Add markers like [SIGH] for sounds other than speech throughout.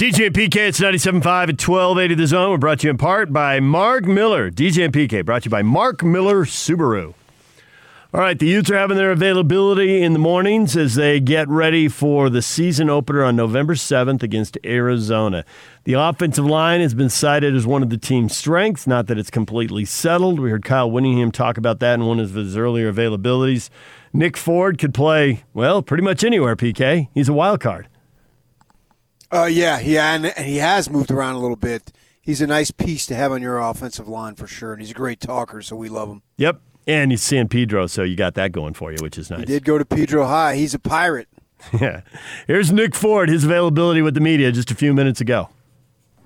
DJ and PK, it's 97.5 at 1280 The Zone. We're brought to you in part by Mark Miller. DJ and PK, brought to you by Mark Miller Subaru. All right, the Utes are having their availability in the mornings as they get ready for the season opener on November 7th against Arizona. The offensive line has been cited as one of the team's strengths, not that it's completely settled. We heard Kyle Whittingham talk about that in one of his earlier availabilities. Nick Ford could play, well, pretty much anywhere, PK. He's a wild card. Uh, yeah, yeah, and, and he has moved around a little bit. He's a nice piece to have on your offensive line for sure, and he's a great talker, so we love him. Yep, and he's San Pedro, so you got that going for you, which is nice. He did go to Pedro High. He's a pirate. [LAUGHS] yeah. Here's Nick Ford, his availability with the media just a few minutes ago.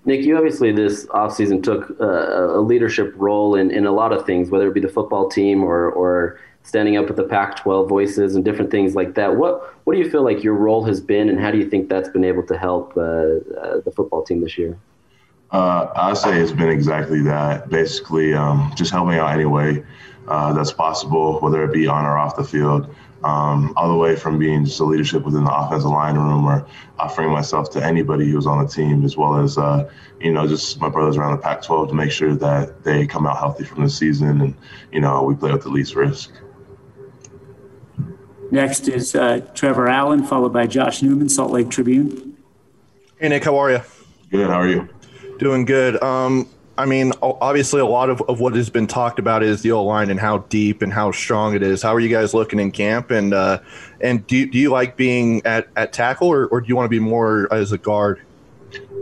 Nick, you obviously this offseason took uh, a leadership role in, in a lot of things, whether it be the football team or, or standing up with the Pac-12 voices and different things like that. What what do you feel like your role has been, and how do you think that's been able to help uh, uh, the football team this year? Uh, I say it's been exactly that. Basically, um, just helping out any way uh, that's possible, whether it be on or off the field. Um, all the way from being just a leadership within the offensive line room or offering myself to anybody who's on the team, as well as, uh, you know, just my brothers around the Pac 12 to make sure that they come out healthy from the season and, you know, we play with the least risk. Next is uh, Trevor Allen, followed by Josh Newman, Salt Lake Tribune. Hey, Nick, how are you? Good. How are you? Doing good. Um, I mean, obviously, a lot of, of what has been talked about is the O line and how deep and how strong it is. How are you guys looking in camp? And uh, and do, do you like being at, at tackle or, or do you want to be more as a guard?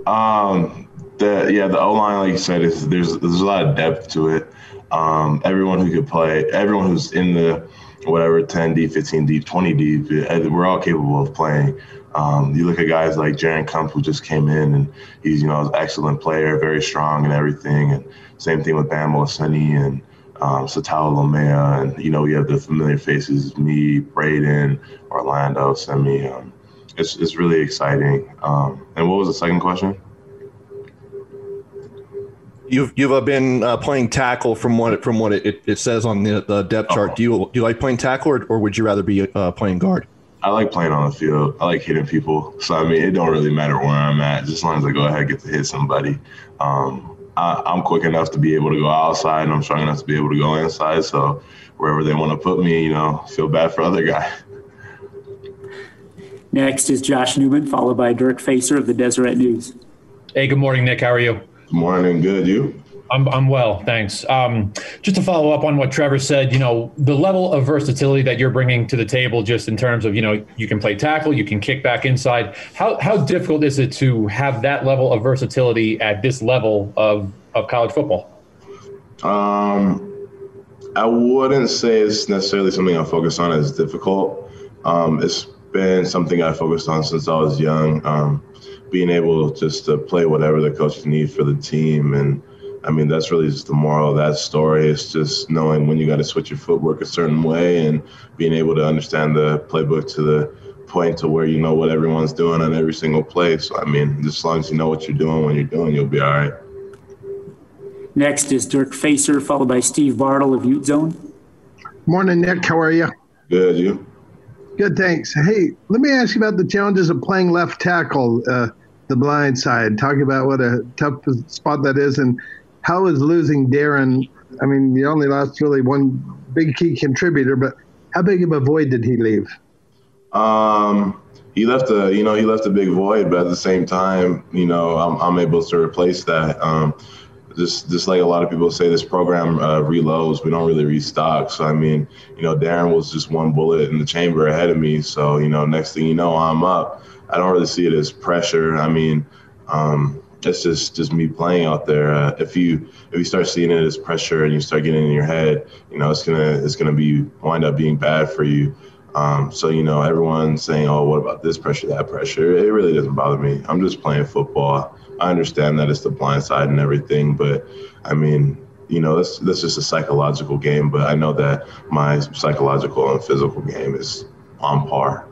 Um, the yeah, the O line, like you said, is there's there's a lot of depth to it. Um, everyone who could play, everyone who's in the whatever 10 deep, 15 deep, 20 deep, we're all capable of playing. Um, you look at guys like Jaren Kump, who just came in, and he's you know an excellent player, very strong and everything. And same thing with Bam Sunny and um, Sataoa Laumea, and you know we have the familiar faces, me, Braden, Orlando, Semi. Um, it's it's really exciting. Um, and what was the second question? You've you've uh, been uh, playing tackle from what it, from what it, it says on the, the depth chart. Oh. Do you do you like playing tackle or, or would you rather be uh, playing guard? I like playing on the field. I like hitting people. So I mean, it don't really matter where I'm at, just as long as I go ahead and get to hit somebody. Um, I, am quick enough to be able to go outside, and I'm strong enough to be able to go inside. So wherever they want to put me, you know, feel bad for other guy. [LAUGHS] Next is Josh Newman, followed by Dirk Facer of the Deseret News. Hey, good morning, Nick. How are you? Morning. Good. You? I'm, I'm well, thanks. Um, just to follow up on what Trevor said, you know, the level of versatility that you're bringing to the table, just in terms of, you know, you can play tackle, you can kick back inside. How, how difficult is it to have that level of versatility at this level of, of college football? Um, I wouldn't say it's necessarily something I focus on as difficult. Um, it's been something I focused on since I was young. Um, being able just to play whatever the coaches need for the team and I mean, that's really just the moral of that story. It's just knowing when you got to switch your footwork a certain way and being able to understand the playbook to the point to where you know what everyone's doing on every single play. So, I mean, just as long as you know what you're doing when you're doing, you'll be all right. Next is Dirk Facer, followed by Steve Bartle of Ute Zone. Morning, Nick. How are you? Good. You? Good, thanks. Hey, let me ask you about the challenges of playing left tackle, uh, the blind side. Talking about what a tough spot that is, and how is losing Darrin? I mean, you only lost really one big key contributor, but how big of a void did he leave? Um, he left a, you know, he left a big void, but at the same time, you know, I'm, I'm able to replace that. Um, just, just like a lot of people say, this program uh, reloads. We don't really restock. So I mean, you know, Darrin was just one bullet in the chamber ahead of me. So you know, next thing you know, I'm up. I don't really see it as pressure. I mean, um, that's just just me playing out there. Uh, if you if you start seeing it as pressure and you start getting in your head, you know it's gonna it's gonna be wind up being bad for you. Um, so you know everyone's saying, "Oh, what about this pressure, that pressure?" It really doesn't bother me. I'm just playing football. I understand that it's the blind side and everything, but I mean, you know, that's that's just a psychological game. But I know that my psychological and physical game is on par.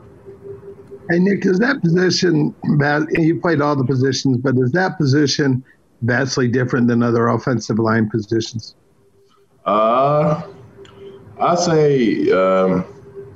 Hey, Nick, is that position, you played all the positions, but is that position vastly different than other offensive line positions? Uh, I'd say um,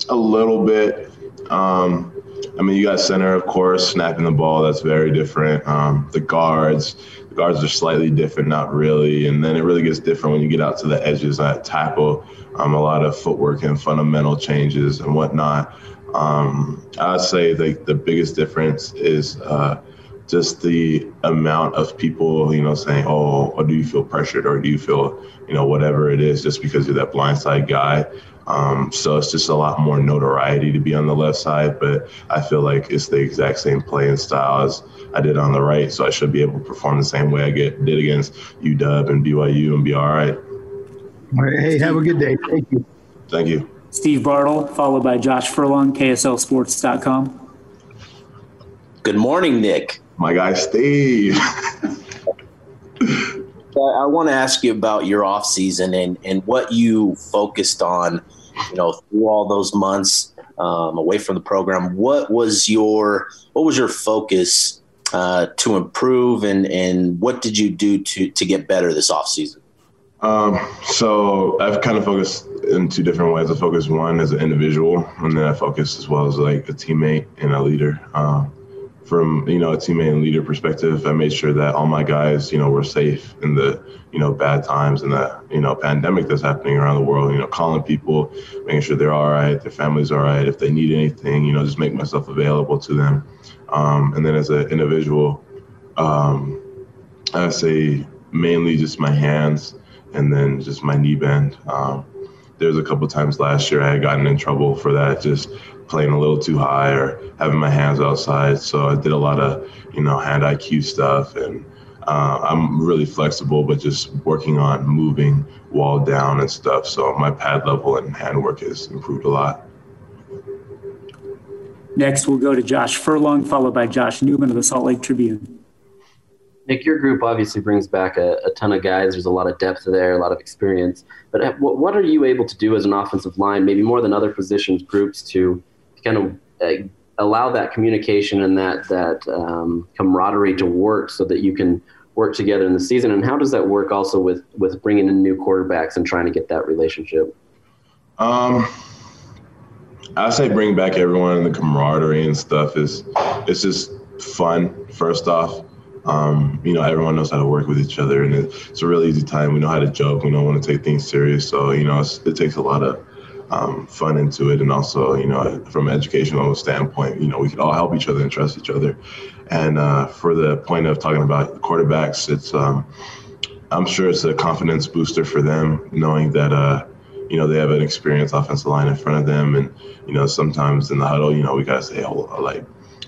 a little bit. Um, I mean, you got center, of course, snapping the ball. That's very different. Um, the guards, the guards are slightly different, not really. And then it really gets different when you get out to the edges at tackle. Um, a lot of footwork and fundamental changes and whatnot. Um, I'd say the, the biggest difference is uh, just the amount of people, you know, saying, oh, or do you feel pressured or do you feel, you know, whatever it is, just because you're that blindside guy. Um, so it's just a lot more notoriety to be on the left side, but I feel like it's the exact same playing style as I did on the right. So I should be able to perform the same way I get did against UW and BYU and be all right. All right. Hey, have a good day. Thank you. Thank you. Steve Bartle, followed by Josh Furlong, KSLSports.com. Good morning, Nick. My guy, Steve. [LAUGHS] I want to ask you about your off season and, and what you focused on, you know, through all those months um, away from the program. What was your what was your focus uh, to improve, and and what did you do to to get better this off season? Um, so I've kind of focused in two different ways. I focus one as an individual, and then I focus as well as like a teammate and a leader. Um, from you know a teammate and leader perspective, I made sure that all my guys, you know, were safe in the you know bad times and the you know pandemic that's happening around the world. You know, calling people, making sure they're all right, their families all right. If they need anything, you know, just make myself available to them. Um, and then as an individual, um, I say mainly just my hands and then just my knee bend. Um, there was a couple times last year I had gotten in trouble for that, just playing a little too high or having my hands outside. So I did a lot of, you know, hand IQ stuff, and uh, I'm really flexible, but just working on moving wall down and stuff. So my pad level and handwork has improved a lot. Next, we'll go to Josh Furlong, followed by Josh Newman of the Salt Lake Tribune. Nick, your group obviously brings back a, a, ton of guys. There's a lot of depth there, a lot of experience. But what, what, are you able to do as an offensive line, maybe more than other positions groups, to kind of uh, allow that communication and that that um, camaraderie to work, so that you can work together in the season? And how does that work also with with bringing in new quarterbacks and trying to get that relationship? Um, I say bring back everyone and the camaraderie and stuff is it's just fun. First off um, you know, everyone knows how to work with each other, and it's a really easy time. We know how to joke. We don't want to take things serious. So, you know, it takes a lot of um, fun into it, and also, you know, from an educational standpoint, you know, we can all help each other and trust each other. And uh, for the point of talking about quarterbacks, it's um, I'm sure it's a confidence booster for them, knowing that. Uh, you know, they have an experienced offensive line in front of them. And, you know, sometimes in the huddle, you know, we got to say, oh, like,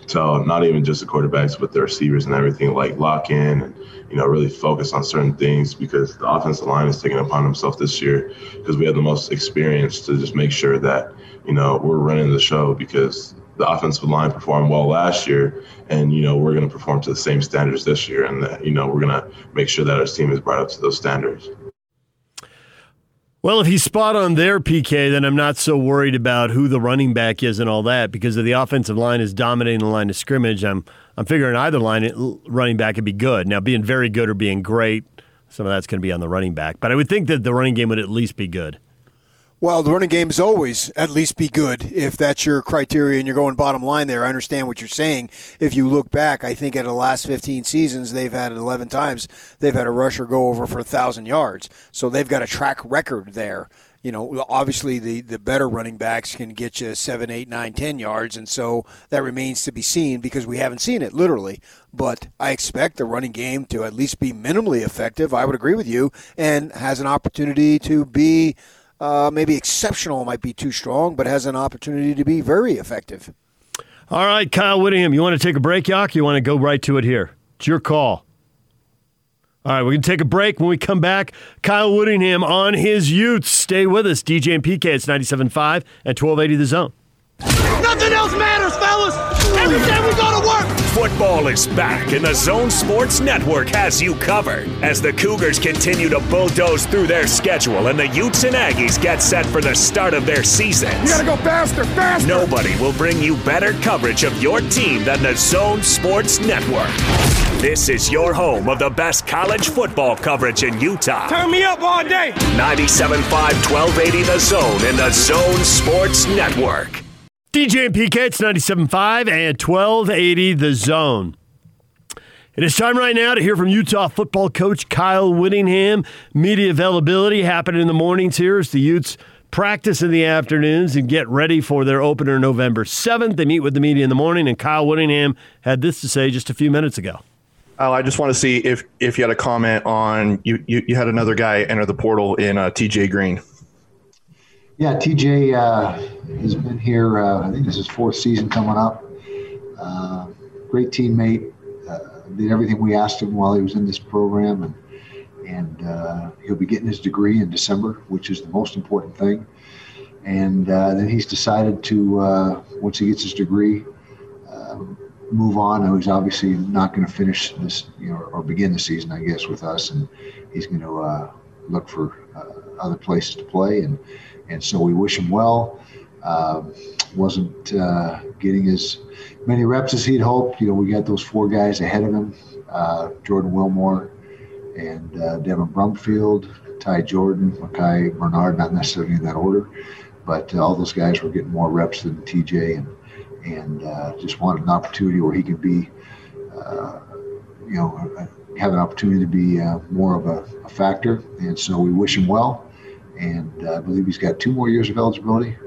tell not even just the quarterbacks, but the receivers and everything, like lock in and you know really focus on certain things because the offensive line is taking upon himself this year because we have the most experience to just make sure that you know we're running the show because the offensive line performed well last year and you know we're going to perform to the same standards this year and that you know we're going to make sure that our team is brought up to those standards well, if he's spot on there, PK, then I'm not so worried about who the running back is and all that because if the offensive line is dominating the line of scrimmage, I'm I'm figuring either line running back could be good. Now, being very good or being great, some of that's going to be on the running back, but I would think that the running game would at least be good. Well, the running game is always at least be good if that's your criteria and you're going bottom line there. I understand what you're saying. If you look back, I think at the last 15 seasons, they've had 11 times they've had a rusher go over for a thousand yards. So they've got a track record there. You know, obviously the, the better running backs can get you seven, eight, nine, ten yards, and so that remains to be seen because we haven't seen it literally. But I expect the running game to at least be minimally effective. I would agree with you, and has an opportunity to be uh, maybe exceptional might be too strong, but has an opportunity to be very effective. All right, Kyle Whittingham, you want to take a break, Yock? You want to go right to it here? It's your call. All right, we're going to take a break. When we come back, Kyle Whittingham on his Utes. Stay with us. DJ and PK, it's 97.5 at 1280 The Zone. Nothing else matters, fellas. Every day we go to work. Football is back, and the Zone Sports Network has you covered as the Cougars continue to bulldoze through their schedule and the Utes and Aggies get set for the start of their season. You gotta go faster, faster. Nobody will bring you better coverage of your team than the Zone Sports Network. This is your home of the best college football coverage in Utah. Turn me up all day. 97.5 1280 The Zone and the Zone Sports Network. DJ and PK, it's 97.5 and 1280 The Zone. It is time right now to hear from Utah football coach Kyle Whittingham. Media availability happening in the mornings here as the Utes practice in the afternoons and get ready for their opener November 7th. They meet with the media in the morning, and Kyle Whittingham had this to say just a few minutes ago. I just want to see if if you had a comment on you. You, you had another guy enter the portal in uh, TJ Green. Yeah, TJ uh, has been here. Uh, I think this is fourth season coming up. Uh, great teammate. Uh, did everything we asked him while he was in this program, and and uh, he'll be getting his degree in December, which is the most important thing. And uh, then he's decided to once he gets his degree. Um, move on. He's obviously not going to finish this, you know, or begin the season, I guess, with us, and he's going to uh, look for uh, other places to play, and and so we wish him well. Um, wasn't uh, getting as many reps as he'd hoped. You know, we got those four guys ahead of him: uh, Jordan Wilmore and uh, Devin Brumfield, Ty Jordan, Micah Bernard. Not necessarily in that order, but uh, all those guys were getting more reps than TJ and and uh, just wanted an opportunity where he could be, uh, you know, have an opportunity to be more of a, a, factor. And so we wish him well, and uh, I believe he's got two more years of eligibility,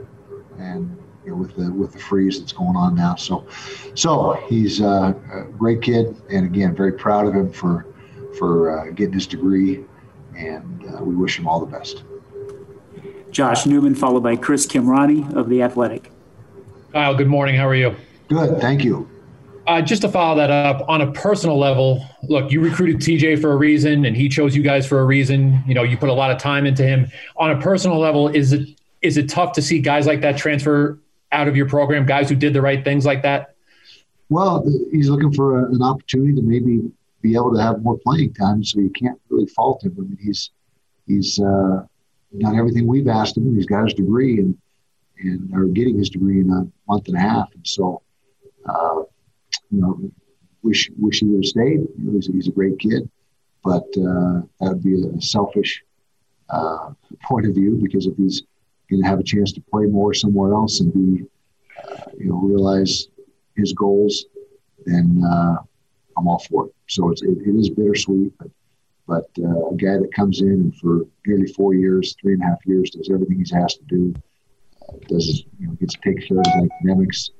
and you know, with the with the freeze that's going on now. So, so he's a great kid, and again, very proud of him for for getting his degree, and we wish him all the best. Josh Newman, followed by Chris Kamrani of The Athletic. Kyle, good morning. How are you? Good, thank you. Uh, just to follow that up, on a personal level, look, you recruited TJ for a reason, and he chose you guys for a reason. You know, you put a lot of time into him. On a personal level, is it is it tough to see guys like that transfer out of your program? Guys who did the right things like that. Well, he's looking for a, an opportunity to maybe be able to have more playing time, so you can't really fault him. I mean, he's he's uh, done everything we've asked him. He's got his degree, and and are getting his degree in a month and a half. And so, uh, you know, wish wish he would have stayed. He's, he's, a great kid, but uh, that would be a selfish uh, point of view because if he's going to have a chance to play more somewhere else and be, uh, you know, realize his goals, then uh, I'm all for it. So it's, it, it is bittersweet, but but uh, a guy that comes in and for nearly four years, three and a half years, does everything he's asked to do does you know gets to take care of his academics.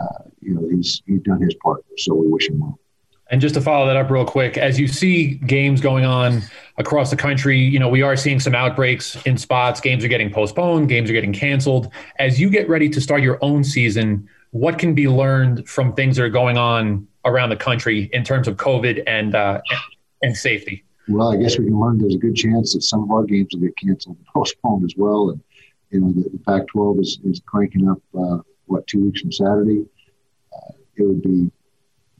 Uh, you know he's he's done his part, so we wish him well. And just to follow that up real quick, as you see games going on across the country, you know, we are seeing some outbreaks in spots. Games are getting postponed, games are getting canceled. As you get ready to start your own season, what can be learned from things that are going on around the country in terms of COVID and uh, and safety? Well, I guess we can learn there's a good chance that some of our games will get canceled and [LAUGHS] postponed as well. And you know, the, the Pac-12 is, is cranking up, uh, what, two weeks from Saturday. Uh, it would be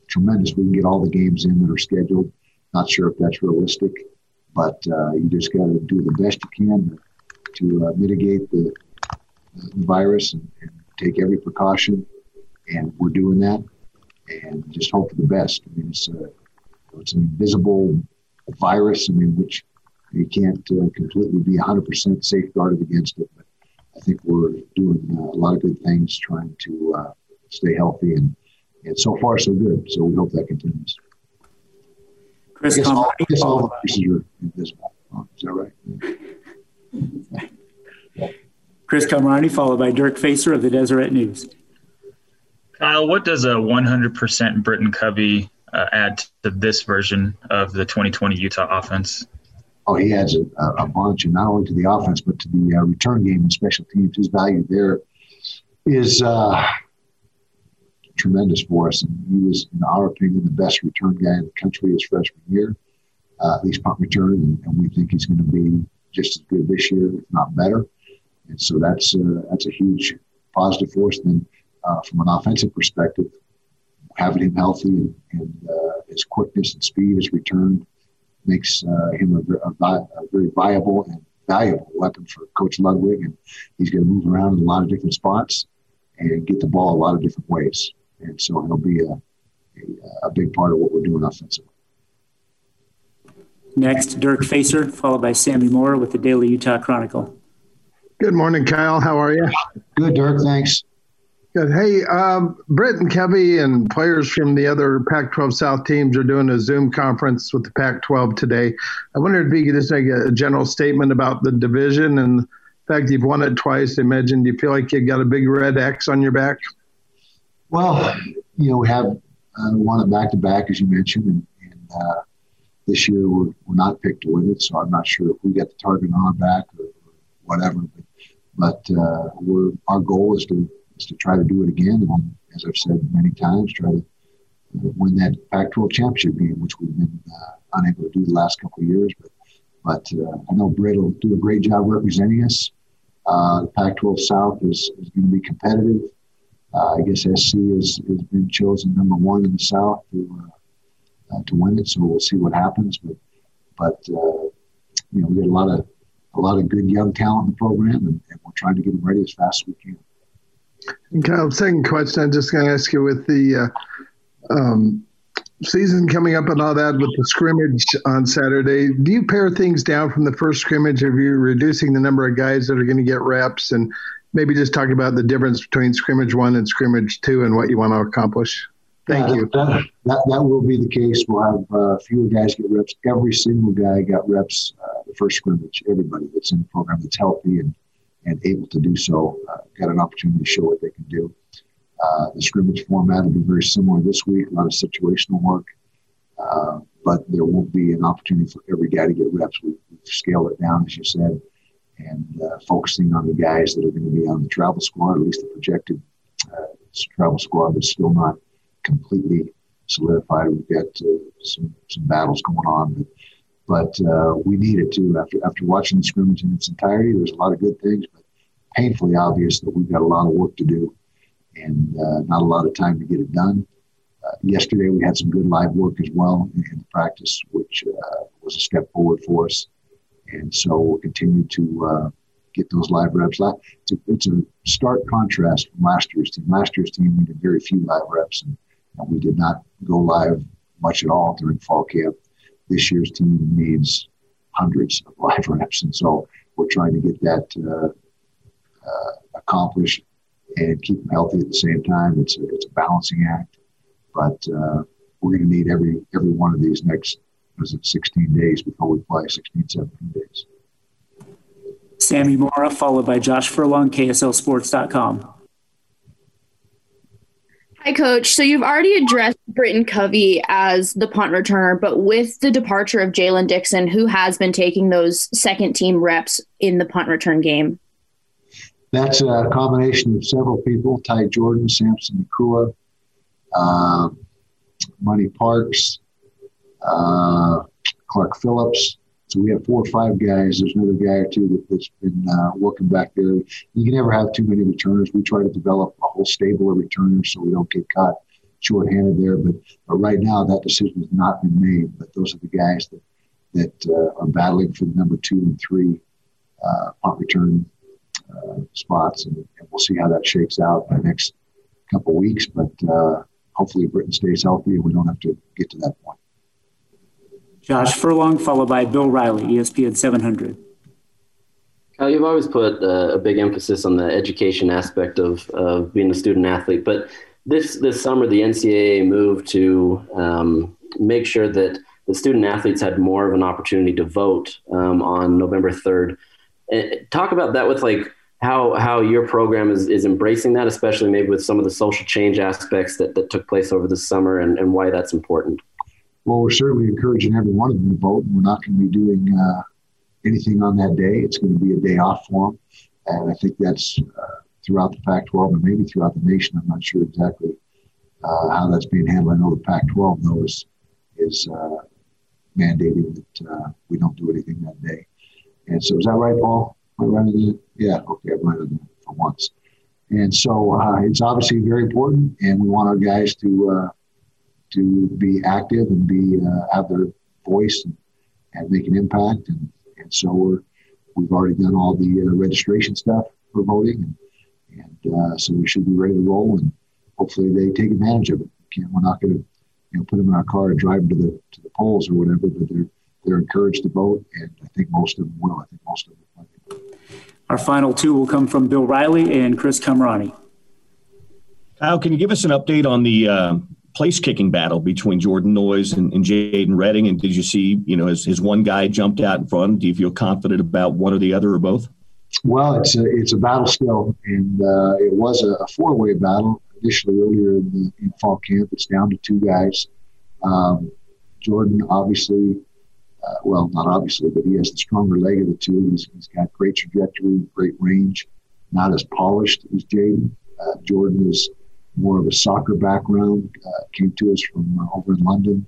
tremendous. We can get all the games in that are scheduled. Not sure if that's realistic, but uh, you just got to do the best you can to uh, mitigate the, the virus and, and, take every precaution. And we're doing that, and just hope for the best. I mean, it's, a, it's an invisible virus. I mean, which you can't uh, completely be 100% safeguarded against it. But I think we're doing uh, a lot of good things trying to uh, stay healthy, and, and so far, so good. So we hope that continues. Chris, I guess, all, I guess all the pieces are invisible. Oh, is that right? [LAUGHS] Chris Kamrani, followed by Dirk Facer of the Deseret News. Kyle, what does a 100% Britton Covey uh, add to this version of the 2020 Utah offense? Oh, he adds a, a, bunch, and not only to the offense but to the uh, return game and special teams. His value there is uh, tremendous for us, and he was, in our opinion, the best return guy in the country his freshman year, uh, at least punt return, and, and we think he's going to be just as good this year, if not better. And so that's uh, that's a huge positive for us. Then, uh, from an offensive perspective, having him healthy and, and uh, his quickness and speed, his return makes uh, him a, a, a, very viable and valuable weapon for Coach Ludwig. And he's going to move around in a lot of different spots and get the ball a lot of different ways. And so he'll be a, a, a big part of what we're doing offensively. Next, Dirk Facer, followed by Sammy Moore with the Daily Utah Chronicle. Good morning, Kyle. How are you? Good, Dirk. Thanks. Good. Hey, um, and Covey and players from the other Pac 12 South teams are doing a Zoom conference with the Pac 12 today. I wondered if you could just make a general statement about the division and the fact you've won it twice. Imagine, do you feel like you've got a big red X on your back? Well, you know, we have uh, won it back to back, as you mentioned, and, and uh, this year we're, we're not picked to win it, so I'm not sure if we get the target on our back or, whatever. But, but uh, our goal is to is to try to do it again. And as I've said many times, try to win that Pac-12 championship game, which we've been uh, unable to do the last couple of years. But, but uh, I know Britt will do a great job representing us. Uh, Pac-12 South is, is going to be competitive. Uh, I guess SC has, has been chosen number one in the South to uh, uh, to win it, so we'll see what happens. But but you know we got a lot of a lot of good young talent in the program, and, and we're trying to get them ready as fast as we can. Kyle, second question, I'm just going to ask you with the uh, um, season coming up and all that, with the scrimmage on Saturday, do you pare things down from the first scrimmage? Are you reducing the number of guys that are going to get reps? And maybe just talk about the difference between scrimmage one and scrimmage two and what you want to accomplish. Thank yeah, you. That, that, that, will be the case. We'll have uh, fewer guys get reps. Every single guy got reps uh, the first scrimmage. Everybody that's in the program that's healthy and and able to do so uh, got an opportunity to show what they can do. Uh, the scrimmage format will be very similar this week, a lot of situational work, uh, but there won't be an opportunity for every guy to get reps. We, have scaled it down, as you said, and uh, focusing on the guys that are going to be on the travel squad, at least the projected uh, travel squad is still not completely solidified. We've got uh, some, some battles going on, but but uh, we need it too. After after watching the scrimmage in its entirety, there's a lot of good things, but painfully obvious that we've got a lot of work to do and uh, not a lot of time to get it done. Uh, yesterday we had some good live work as well in, in practice, which uh, was a step forward for us. And so we'll continue to uh, get those live reps. It's a, it's a stark contrast from last year's team. Last year's team we did very few live reps, and, and we did not go live much at all during fall camp this year's team needs hundreds of live reps, and so we're trying to get that uh, uh, accomplished and keep them healthy at the same time. It's a, it's a balancing act, but uh, we're going to need every every one of these next was it 16 days before we play 16 17 days. Sammy mora followed by josh furlong kslsports.com Hi, Coach. So you've already addressed Britton Covey as the punt returner, but with the departure of Jaylen Dixon, who has been taking those second team reps in the punt return game? That's a combination of several people Ty Jordan, Samson Nacua, uh, Money Parks, uh, Clark Phillips, so we have four or five guys. There's another guy or two that, has been uh, working back there. You can never have too many returners. We try to develop a whole stable of returners so we don't get caught shorthanded there. But, but right now, that decision has not been made. But those are the guys that that uh, are battling for the number two and three uh, punt return uh, spots, and, and, we'll see how that shakes out in the next couple weeks. But uh, hopefully, Britton stays healthy, and we don't have to get to that point. Josh Furlong, followed by Bill Riley, ESPN 700. Kyle, you've always put uh, a big emphasis on the education aspect of, of being a student athlete, but this this summer the NCAA moved to um, make sure that the student athletes had more of an opportunity to vote um, on November third. Talk about that with like how how your program is, is embracing that, especially maybe with some of the social change aspects that, that took place over the summer, and, and why that's important. Well, we're certainly encouraging every one of them to vote. And we're not going to be doing uh, anything on that day. It's going to be a day off for them. And I think that's uh, throughout the Pac 12 and maybe throughout the nation. I'm not sure exactly uh, how that's being handled. I know the Pac 12, though, is, is uh, mandating that uh, we don't do anything that day. And so, is that right, Paul? I? Yeah, okay, I'm right that for once. And so, uh, it's obviously very important, and we want our guys to to be active and be uh, have their voice and, and, make an impact. And, and so we're we've already done all the uh, registration stuff for voting, and, and uh, so we should be ready to roll. And hopefully they take advantage of it. We we're not going to you know put them in our car and drive them to the to the polls or whatever, but they're they're encouraged to vote, and I think most of them will. I think most of them will. Our final two will come from Bill Riley and Chris Kamrani. Kyle, can you give us an update on the uh, place kicking battle between Jordan Noyes and, and Jadon Redding? And did you see, you know, has, has one guy jumped out in front? Do you feel confident about one or the other or both? Well, it's a, it's a battle still, and uh, it was a, a four way battle initially earlier in, the, in fall camp. It's down to two guys. Um, Jordan, obviously, uh, well, not obviously, but he has the stronger leg of the two. He's, he's got great trajectory, great range, not as polished as Jadon. Uh, Jordan is more of a soccer background, uh, came to us from uh, over in London,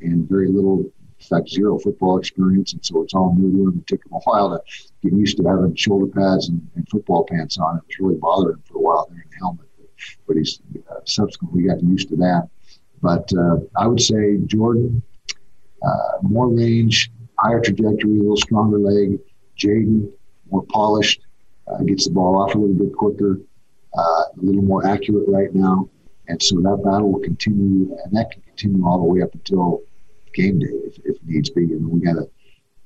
and very little, in fact, zero football experience. And so it's all new to him. It took him a while to get used to having shoulder pads and, and football pants on. It was really bothering him for a while there in the helmet. But he's uh, subsequently got used to that. But uh, I would say Jordan, uh, more range, higher trajectory, a little stronger leg. Jadon, more polished, uh, gets the ball off a little bit quicker, uh, a little more accurate right now. And so that battle will continue, and that can continue all the way up until game day if, if needs be. And we gotta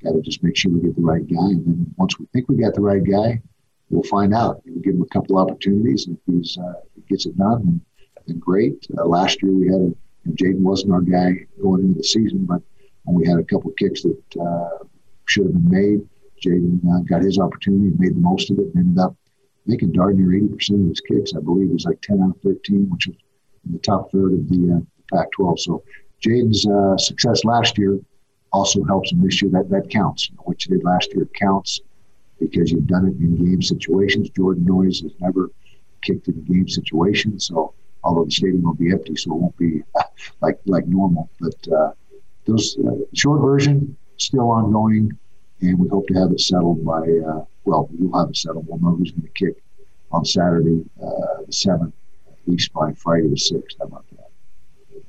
gotta just make sure we get the right guy. And then once we think we got the right guy, we'll find out. We give him a couple opportunities, and if he's uh, if he gets it done, then, then great. Uh, last year we had a Jadon wasn't our guy going into the season, but when we had a couple kicks that uh, should have been made, Jadon uh, got his opportunity made the most of it and ended up making darn near 80% of his kicks. I believe was like 10 out of 13, which is in the top third of the, uh, Pac 12. So Jadon's uh, success last year also helps him this year. That, that counts. You know, what you did last year counts because you've done it in game situations. Jordan Noyes has never kicked in a game situation. So although the stadium will be empty, so it won't be [LAUGHS] like like normal. But uh, those uh, short version still ongoing, and we hope to have it settled by uh, well, we'll have it settled. We'll know who's going to kick on Saturday uh, the seventh, at least by Friday the sixth. How about that?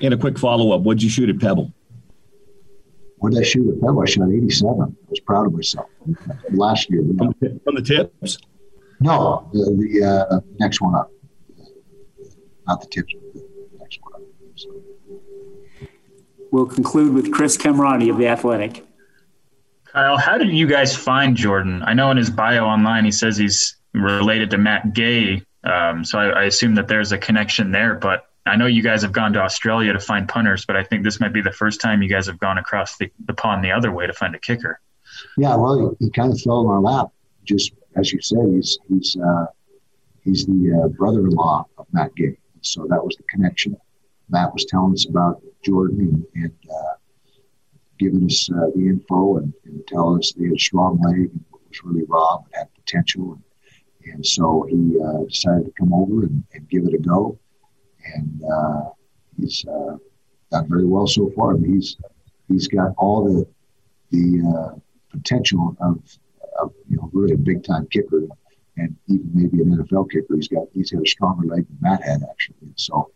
And a quick follow up: What'd you shoot at Pebble? What did I shoot at Pebble? I shot 87. I was proud of myself last year. From, the, from the tips? No, the, the uh, next one up not the tips, the next one. So. We'll conclude with Chris Kamrani of The Athletic. Kyle, how did you guys find Jordan? I know in his bio online he says he's related to Matt Gay, um, so I, I, assume that there's a connection there. But I know you guys have gone to Australia to find punters, but I think this might be the first time you guys have gone across the, the pond the other way to find a kicker. Yeah, well, he, he kind of fell in our lap. Just as you said, he's he's uh, he's the uh, brother-in-law of Matt Gay. So that was the connection. Matt was telling us about Jordan and, and uh, giving us uh, the info and, and, telling us he had a strong leg and was really raw but had potential. And, and so he uh, decided to come over and, and, give it a go. And uh, he's uh, done very well so far. I mean, he's he's got all the the uh, potential of, of you know really a big time kicker and even maybe an NFL kicker. He's got he's got a stronger leg than Matt had actually. And so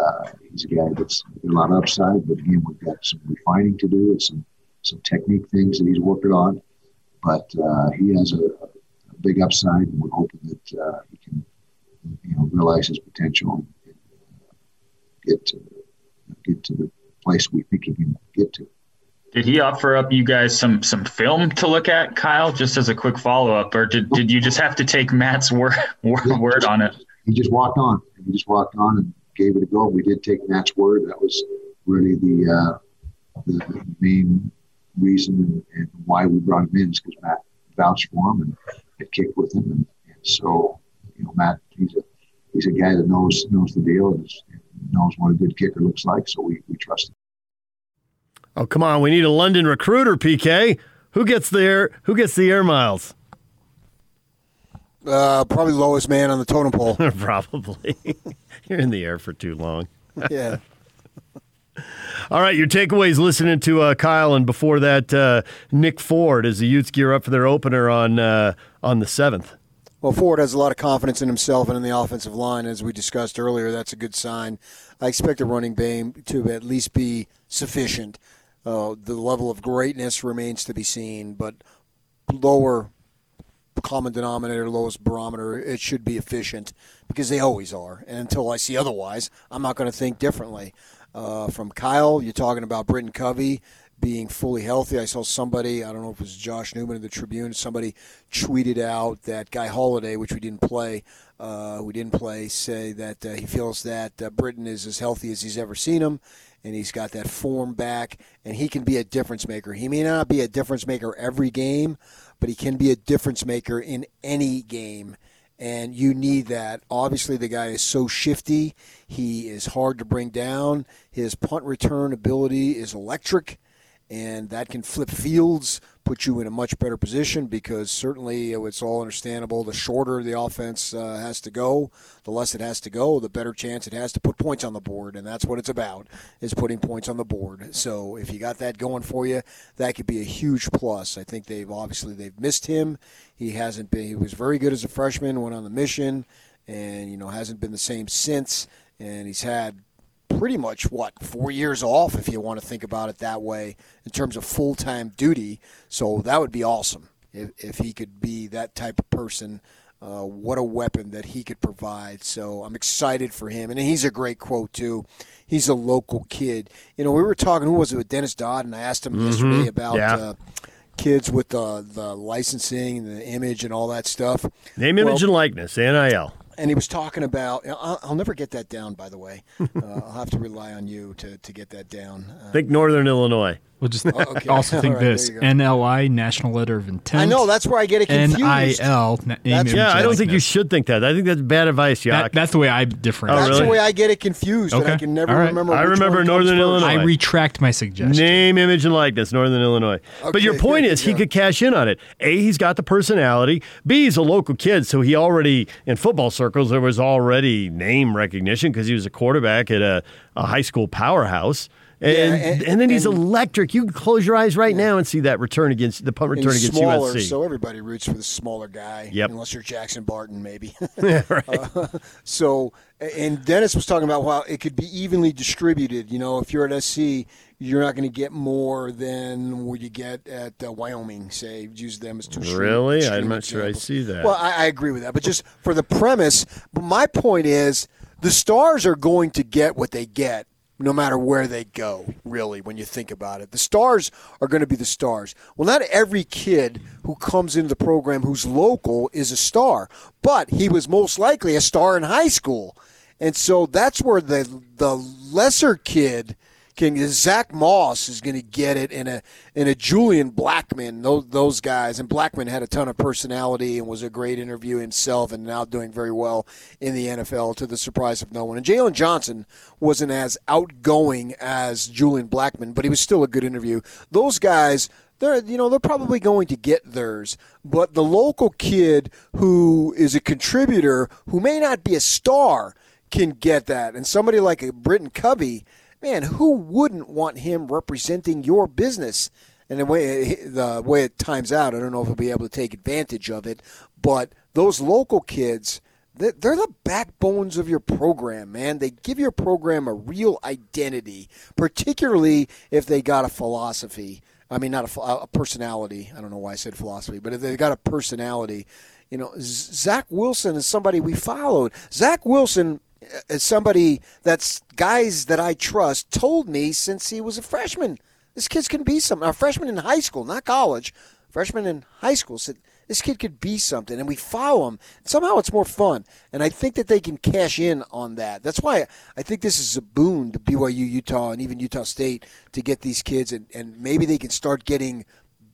uh, he's a guy that's a lot of upside, but again, we've got some refining to do and some some technique things that he's working on. But uh, he has a, a, big upside, and we're hoping that uh, he can you know realize his potential and get to get to the place we think he can get to. Did he offer up you guys some some film to look at, Kyle, just as a quick follow up, or did, did you just have to take Matt's [LAUGHS] word word, word on it? He just walked on. He just walked on and gave it a go. We did take Matt's word. That was really the uh, the main reason and, and, why we brought him in is because Matt vouched for him and had kicked with him, and, and, so you know Matt he's a he's a guy that knows knows the deal and knows what a good kicker looks like. So we we trust him. Oh, come on. We need a London recruiter, PK. Who gets the air, who gets the air miles? Uh, probably lowest man on the totem pole. [LAUGHS] probably. [LAUGHS] You're in the air for too long. [LAUGHS] yeah. [LAUGHS] All right, your takeaways listening to uh, Kyle and before that, uh, Nick Ford as the Utes gear up for their opener on uh, on the seventh. Well, Ford has a lot of confidence in himself and in the offensive line, as we discussed earlier. That's a good sign. I expect the running game to at least be sufficient. Uh, the level of greatness remains to be seen, but lower common denominator, lowest barometer, it should be efficient because they always are. And until I see otherwise, I'm not going to think differently. Uh, from Kyle, you're talking about Britton Covey being fully healthy. I saw somebody, I don't know if it was Josh Newman of the Tribune, somebody tweeted out that Guy Holliday, which we didn't play, uh, we didn't play, say that uh, he feels that uh, Britton is as healthy as he's ever seen him, and he's got that form back, and he can be a difference maker. He may not be a difference maker every game, but he can be a difference maker in any game and you need that. Obviously, the guy is so shifty. He is hard to bring down. His punt return ability is electric and that can flip fields, put you in a much better position because certainly it's all understandable. The shorter the offense uh, has to go, the less it has to go, the better chance it has to put points on the board, and that's what it's about is putting points on the board. So if you got that going for you, that could be a huge plus. I think they've obviously they've missed him. He hasn't been. He was very good as a freshman, went on the mission, and you know hasn't been the same since. And he's had pretty much what four years off if you want to think about it that way in terms of full time duty. So that would be awesome if, if he could be that type of person. Uh, what a weapon that he could provide. So I'm excited for him, and he's a great quote too. He's a local kid. You know, we were talking. Who was it with Dennis Dodd? And I asked him Mhm. yesterday about Yeah. uh, kids with the the licensing, the image, and all that stuff. Name, Well, image, and likeness, NIL. And he was talking about. I'll, I'll never get that down. By the way, [LAUGHS] uh, I'll have to rely on you to, to get that down. Uh, Think Northern Illinois. We'll just Oh, okay. also think [LAUGHS] All right, this there you go. NLI, National Letter of Intent. I know that's where I get it confused. NIL, na- name, yeah, I don't think you should think that. I think that's bad advice, Yak. That, that's the way I differentiate. Oh, That's really? the way I get it confused, and I can never All right. remember. I which remember one comes Northern first. Illinois. I retract my suggestion. Name, image, and likeness, Northern Illinois. but your Okay, point is, you he could cash in on it. A, he's got the personality. B, he's a local kid, so he already, in football circles, there was already name recognition because he was a quarterback at a, a high school powerhouse. And, Yeah, and, and- then he's and- electric. You can close your eyes right now and see that return against the punt return against smaller, USC. so everybody roots for the smaller guy. Yep. Unless you're Jackson Barton, maybe. Yeah, right. [LAUGHS] [LAUGHS] Uh, so, and Dennis was talking about how it could be evenly distributed. You know, if you're at SC, you're not going to get more than what you get at uh, Wyoming. Say, use them as two. Really? extreme I'm not sure I see that. Well, I, I agree with that, but just for the premise. But my point is, the stars are going to get what they get. No matter where they go, really, when you think about it, the stars are going to be the stars. Well, not every kid who comes into the program who's local is a star, but he was most likely a star in high school, and so that's where the the lesser kid can. Zach Moss is going to get it in a in a Julian Blackmon. Those those guys, and Blackmon had a ton of personality and was a great interview himself, and now doing very well in the NFL to the surprise of no one. And Jaylon Johnson wasn't as outgoing as Julian Blackmon, but he was still a good interview. Those guys they're you know they're probably going to get theirs but the local kid who is a contributor who may not be a star can get that and somebody like a Britton Covey man who wouldn't want him representing your business and the way the way it times out I don't know if he'll be able to take advantage of it but those local kids they're the backbones of your program, man. They give your program a real identity, particularly if they got a philosophy. I mean, not a, a personality. I don't know why I said philosophy, but if they got a personality, you know, Zach Wilson is somebody we followed. Zach Wilson is somebody that's guys that I trust told me since he was a freshman. This kid's can be something. A freshman in high school, not college. Freshman in high school said this kid could be something, and we follow him. Somehow it's more fun, and I think that they can cash in on that. That's why I think this is a boon to BYU, Utah, and even Utah State to get these kids, and, and maybe they can start getting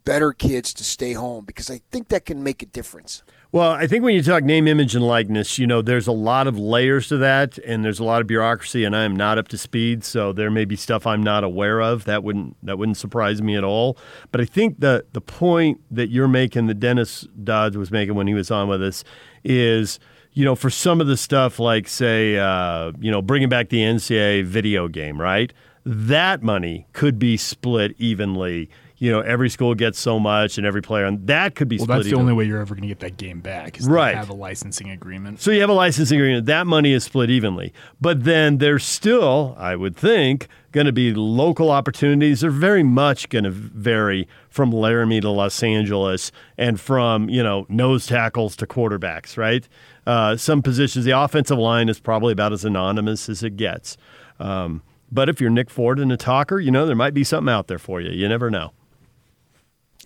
better kids to stay home because I think that can make a difference. Well, I think when you talk name, image, and likeness, you know, there's a lot of layers to that, and there's a lot of bureaucracy, and I am not up to speed, so there may be stuff I'm not aware of. That wouldn't that wouldn't surprise me at all. But I think the the point that you're making, that Dennis Dodds was making when he was on with us, is you know, for some of the stuff like say, uh, you know, bringing back the NCAA video game, right? That money could be split evenly. You know, every school gets so much, and every player, and that could be Well, split. that's the only way you're ever going to get that game back. Is Right. To have a licensing agreement. So you have a licensing agreement. That money is split evenly. But then there's still, I would think, going to be local opportunities. They're very much going to vary from Laramie to Los Angeles and from, you know, nose tackles to quarterbacks, right? Uh, some positions, the offensive line is probably about as anonymous as it gets. Um, But if you're Nick Ford and a talker, you know, there might be something out there for you. You never know.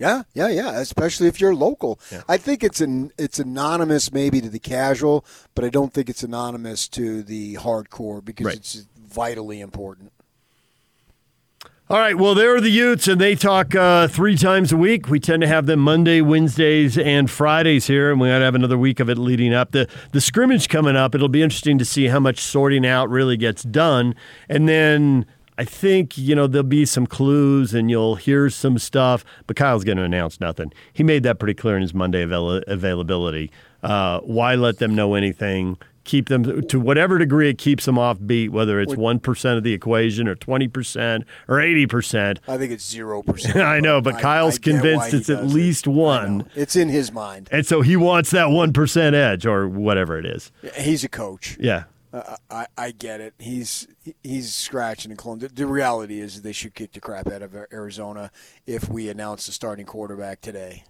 Yeah, yeah, yeah. Especially if you're local. Yeah. I think it's an it's anonymous maybe to the casual, but I don't think it's anonymous to the hardcore because Right. it's vitally important. All right. Well, there are the Utes, and they talk uh, three times a week. We tend to have them Monday, Wednesdays, and Fridays here, and we got to have another week of it leading up. The the scrimmage coming up. It'll be interesting to see how much sorting out really gets done, and then. I think you know there'll be some clues and you'll hear some stuff, but Kyle's going to announce nothing. He made that pretty clear in his Monday avail- availability. Uh, why let them know anything? Keep them to whatever degree it keeps them off beat, whether it's one percent of the equation or twenty percent or eighty percent. I think it's zero percent. [LAUGHS] I know, but Kyle's get why convinced it's at does it. least one, It's in his mind. and so he wants that one percent edge or whatever it is. He's a coach. Yeah, Uh, I, I get it. He's he's scratching and clawing. The, the reality is they should kick the crap out of Arizona if we announce the starting quarterback today.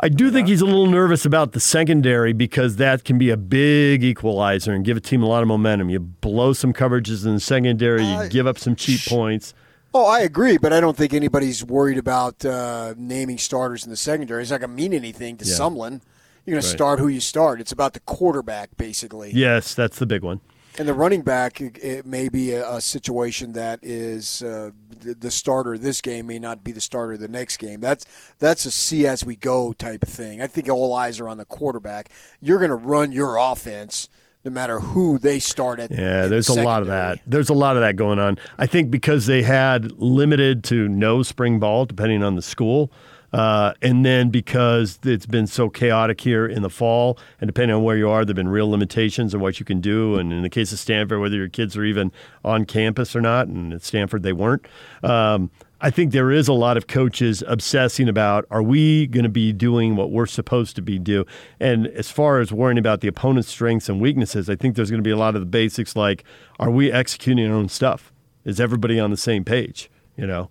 I do think he's a little nervous about the secondary because that can be a big equalizer and give a team a lot of momentum. You blow some coverages in the secondary, you give up some cheap points. Oh, I agree, but I don't think anybody's worried about uh, naming starters in the secondary. It's not going to mean anything to Yeah. Sumlin. You're going to start who you start. It's about the quarterback, basically. Yes, that's the big one. And the running back, it- it may be a, a situation that is uh, the, the starter this game may not be the starter the next game. That's that's a see as we go type of thing. I think all eyes are on the quarterback. You're going to run your offense no matter who they start at. Yeah, there's the a lot of that. There's a lot of that going on. I think because they had limited to no spring ball, depending on the school, uh, and then because it's been so chaotic here in the fall, and depending on where you are, there've been real limitations on what you can do. And in the case of Stanford, whether your kids are even on campus or not, and at Stanford they weren't. Um, I think there is a lot of coaches obsessing about are we going to be doing what we're supposed to be do? And as far as worrying about the opponent's strengths and weaknesses, I think there's going to be a lot of the basics like are we executing our own stuff? Is everybody on the same page? You know,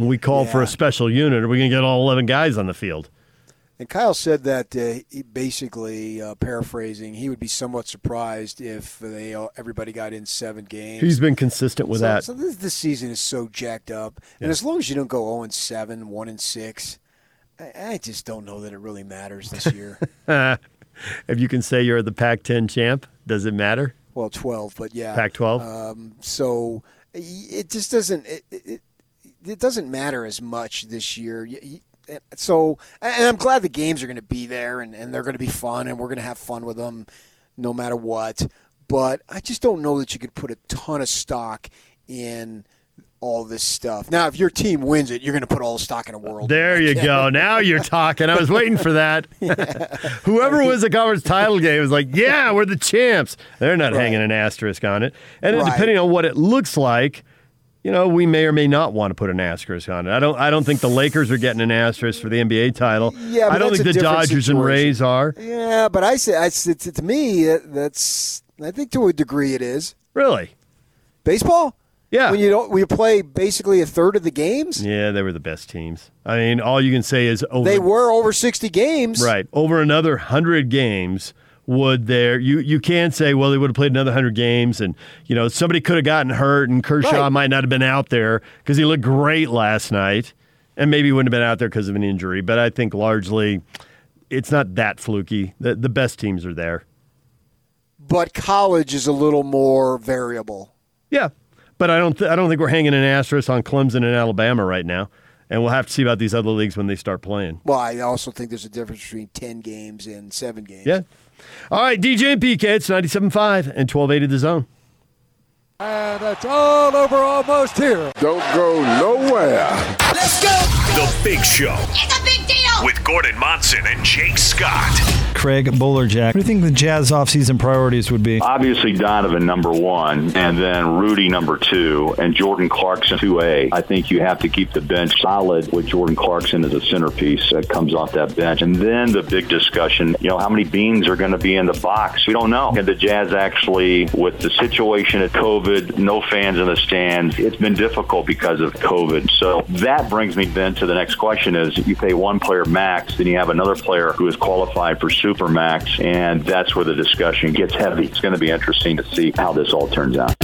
when we call for a special unit, are we going to get all 11 guys on the field? And Kyle said that uh, he basically uh, paraphrasing, he would be somewhat surprised if they all, everybody got in seven games. He's been consistent with so, that. So this, this season is so jacked up, and as long as you don't go zero and seven, one and six, I, I just don't know that it really matters this year. [LAUGHS] if you can say you're the Pac 10 champ, does it matter? well, twelve, but yeah, Pac-12? Um, so it just doesn't it, it, it doesn't matter as much this year. So, and I'm glad the games are going to be there and, and they're going to be fun and we're going to have fun with them no matter what. But I just don't know that you could put a ton of stock in all this stuff. Now, if your team wins it, you're going to put all the stock in the world. There you go. [LAUGHS] Now you're talking. I was waiting for that. [LAUGHS] [LAUGHS] Whoever wins the conference title game was like, "Yeah, we're the champs." They're not hanging an asterisk on it. And Right. depending on what it looks like, you know, we may or may not want to put an asterisk on it. I don't. I don't think the Lakers are getting an asterisk for the NBA title. Yeah, but I don't think the Dodgers and. Rays are. Yeah, but I say, I, to, to me, that's I think to a degree it is. Really? Baseball? Yeah. When you don't, you play basically a third of the games, Yeah, they were the best teams. I mean, all you can say is over. they were over sixty games. Right. Over another 100 games would there you you can say well they would have played another 100 games and you know somebody could have gotten hurt and Kershaw Right. might not have been out there cuz he looked great last night and maybe he wouldn't have been out there because of an injury but I think largely it's not that fluky the the best teams are there But college is a little more variable. yeah but I don't th- I don't think we're hanging an asterisk on Clemson and Alabama right now and we'll have to see about these other leagues when they start playing Well, I also think there's a difference between ten games and seven games. yeah all right DJ and PK it's 97.5 and 1280 the zone And it's all over almost here. Don't go nowhere. Let's go. The Big Show. It's a big deal. With Gordon Monson and Jake Scott. Craig Bolerjack. What do you think the Jazz offseason priorities would be? Obviously, Donovan number one, and then Rudy number two, and Jordan Clarkson 2A. I think you have to keep the bench solid with Jordan Clarkson as a centerpiece that comes off that bench. And then the big discussion, you know, how many beans are going to be in the box? We don't know. And the Jazz actually, with the situation at COVID, no fans in the stands, it's been difficult because of COVID. So that brings me then to the next question is you pay one player max, then you have another player who is qualified for super max, and that's where the discussion gets heavy. It's going to be interesting to see how this all turns out.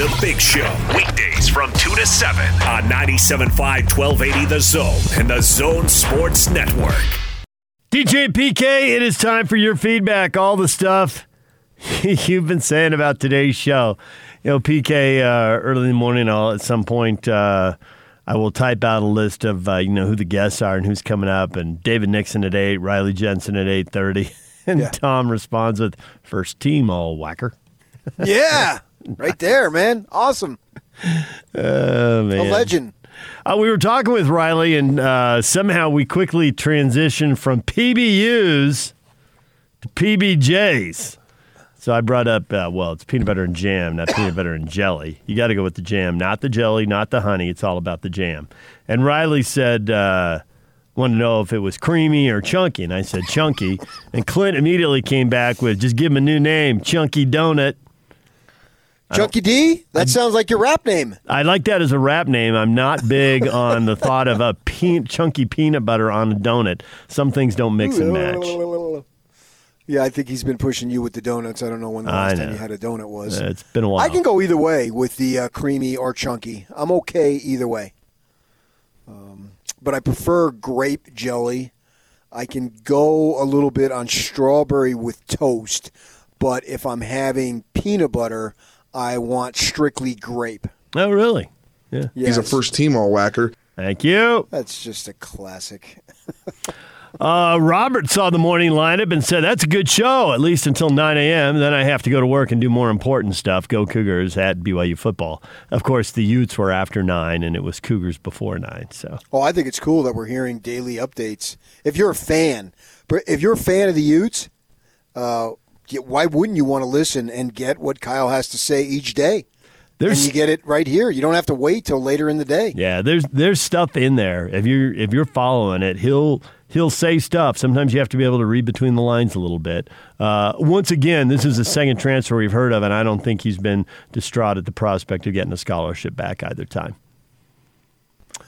The Big Show. Weekdays from 2 to 7 on 97.5 1280 The Zone and The Zone Sports Network. DJ PK, it is time for your feedback. All the stuff [LAUGHS] you've been saying about today's show. You know, PK, uh, early in the morning, I'll at some point, uh, I will type out a list of, uh, you know, who the guests are and who's coming up. And David Nixon at 8, Riley Jensen at 8.30. [LAUGHS] And Yeah. Tom responds with, first team, all whacker. [LAUGHS] Yeah, right there, man. Awesome. Oh, man. A legend. Uh, we were talking with Riley, and uh, somehow we quickly transitioned from PBUs to PBJs. So I brought up, uh, well, it's peanut butter and jam, not peanut butter and jelly. You got to go with the jam, not the jelly, not the honey. It's all about the jam. And Riley said, uh, wanted to know if it was creamy or chunky. And I said, chunky. And Clint immediately came back with, just give him a new name, Chunky Donut. Chunky D? That sounds like your rap name. I like that as a rap name. I'm not big [LAUGHS] on the thought of a pe- chunky peanut butter on a donut. Some things don't mix and match. Yeah, I think he's been pushing you with the donuts. I don't know when the last time you had a donut was. Uh, it's been a while. I can go either way with the uh, creamy or chunky. I'm okay either way. Um, but I prefer grape jelly. I can go a little bit on strawberry with toast, but if I'm having peanut butter, I want strictly grape. Oh, really? Yeah. He's a first team all whacker. Thank you. That's just a classic. [LAUGHS] Uh, Robert saw the morning lineup and said, That's a good show, at least until 9 a.m. Then I have to go to work and do more important stuff. Go Cougars at BYU football. Of course, the Utes were after 9, and it was Cougars before 9. So Oh, I think it's cool that we're hearing daily updates. If you're a fan, but if you're a fan of the Utes, uh, why wouldn't you want to listen and get what Kyle has to say each day? There's- and you get it right here. You don't have to wait till later in the day. Yeah, there's there's stuff in there. If you're if you're following it, he'll he'll say stuff. Sometimes you have to be able to read between the lines a little bit. Uh, once again, this is the second transfer we've heard of, and I don't think he's been distraught at the prospect of getting a scholarship back either time.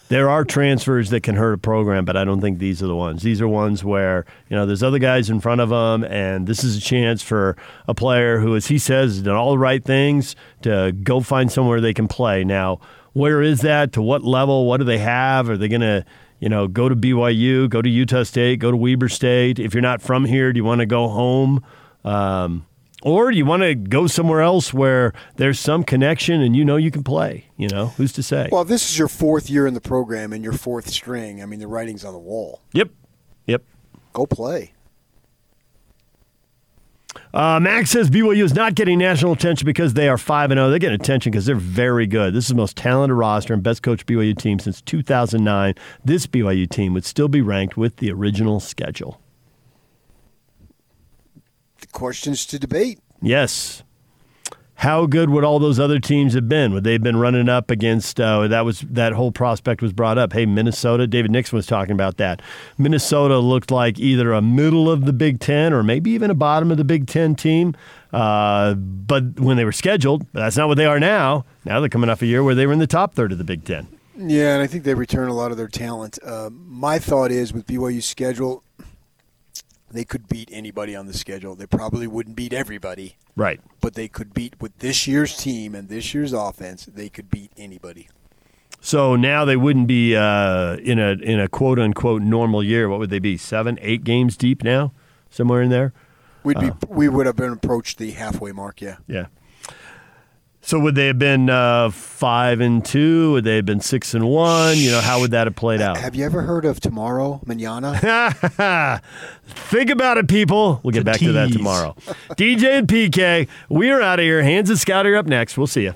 There are transfers that can hurt a program, but I don't think these are the ones. These are ones where you know there's other guys in front of them, and this is a chance for a player who, as he says, has done all the right things to go find somewhere they can play. Now, where is that? To what level? What do they have? Are they going to you know go to BYU, go to Utah State, go to Weber State? If you're not from here, do you want to go home? Um, or do you want to go somewhere else where there's some connection and you know you can play? You know, who's to say? Well, this is your fourth year in the program and your fourth string, I mean, the writing's on the wall. Yep. Yep. Go play. Uh, Max says BYU is not getting national attention because they are 5 and 0. They're getting attention because they're very good. This is the most talented roster and best coached BYU team since 2009. This BYU team would still be ranked with the original schedule. The questions to debate. Yes. How good would all those other teams have been? Would they have been running up against uh, that was that whole prospect was brought up? Hey, Minnesota. David Nixon was talking about that. Minnesota looked like either a middle of the Big Ten or maybe even a bottom of the Big Ten team. Uh, but when they were scheduled, that's not what they are now. Now they're coming off a year where they were in the top third of the Big Ten. Yeah, and I think they return a lot of their talent. Uh, my thought is with BYU's schedule, they could beat anybody on the schedule. They probably wouldn't beat everybody, Right. but they could beat with this year's team and this year's offense. They could beat anybody. So now they wouldn't be uh, in a in a quote unquote normal year. What would they be? Seven, eight games deep now, somewhere in there. We'd be Uh, we would have been approached the halfway mark. Yeah. Yeah. So would they have been uh, five and two? Would they have been six and one? You know, how would that have played out? Have you ever heard of tomorrow, manana? [LAUGHS] Think about it, people. We'll get back to that tomorrow. [LAUGHS] DJ and PK, we are out of here. Hans and Scott are up next. We'll see you.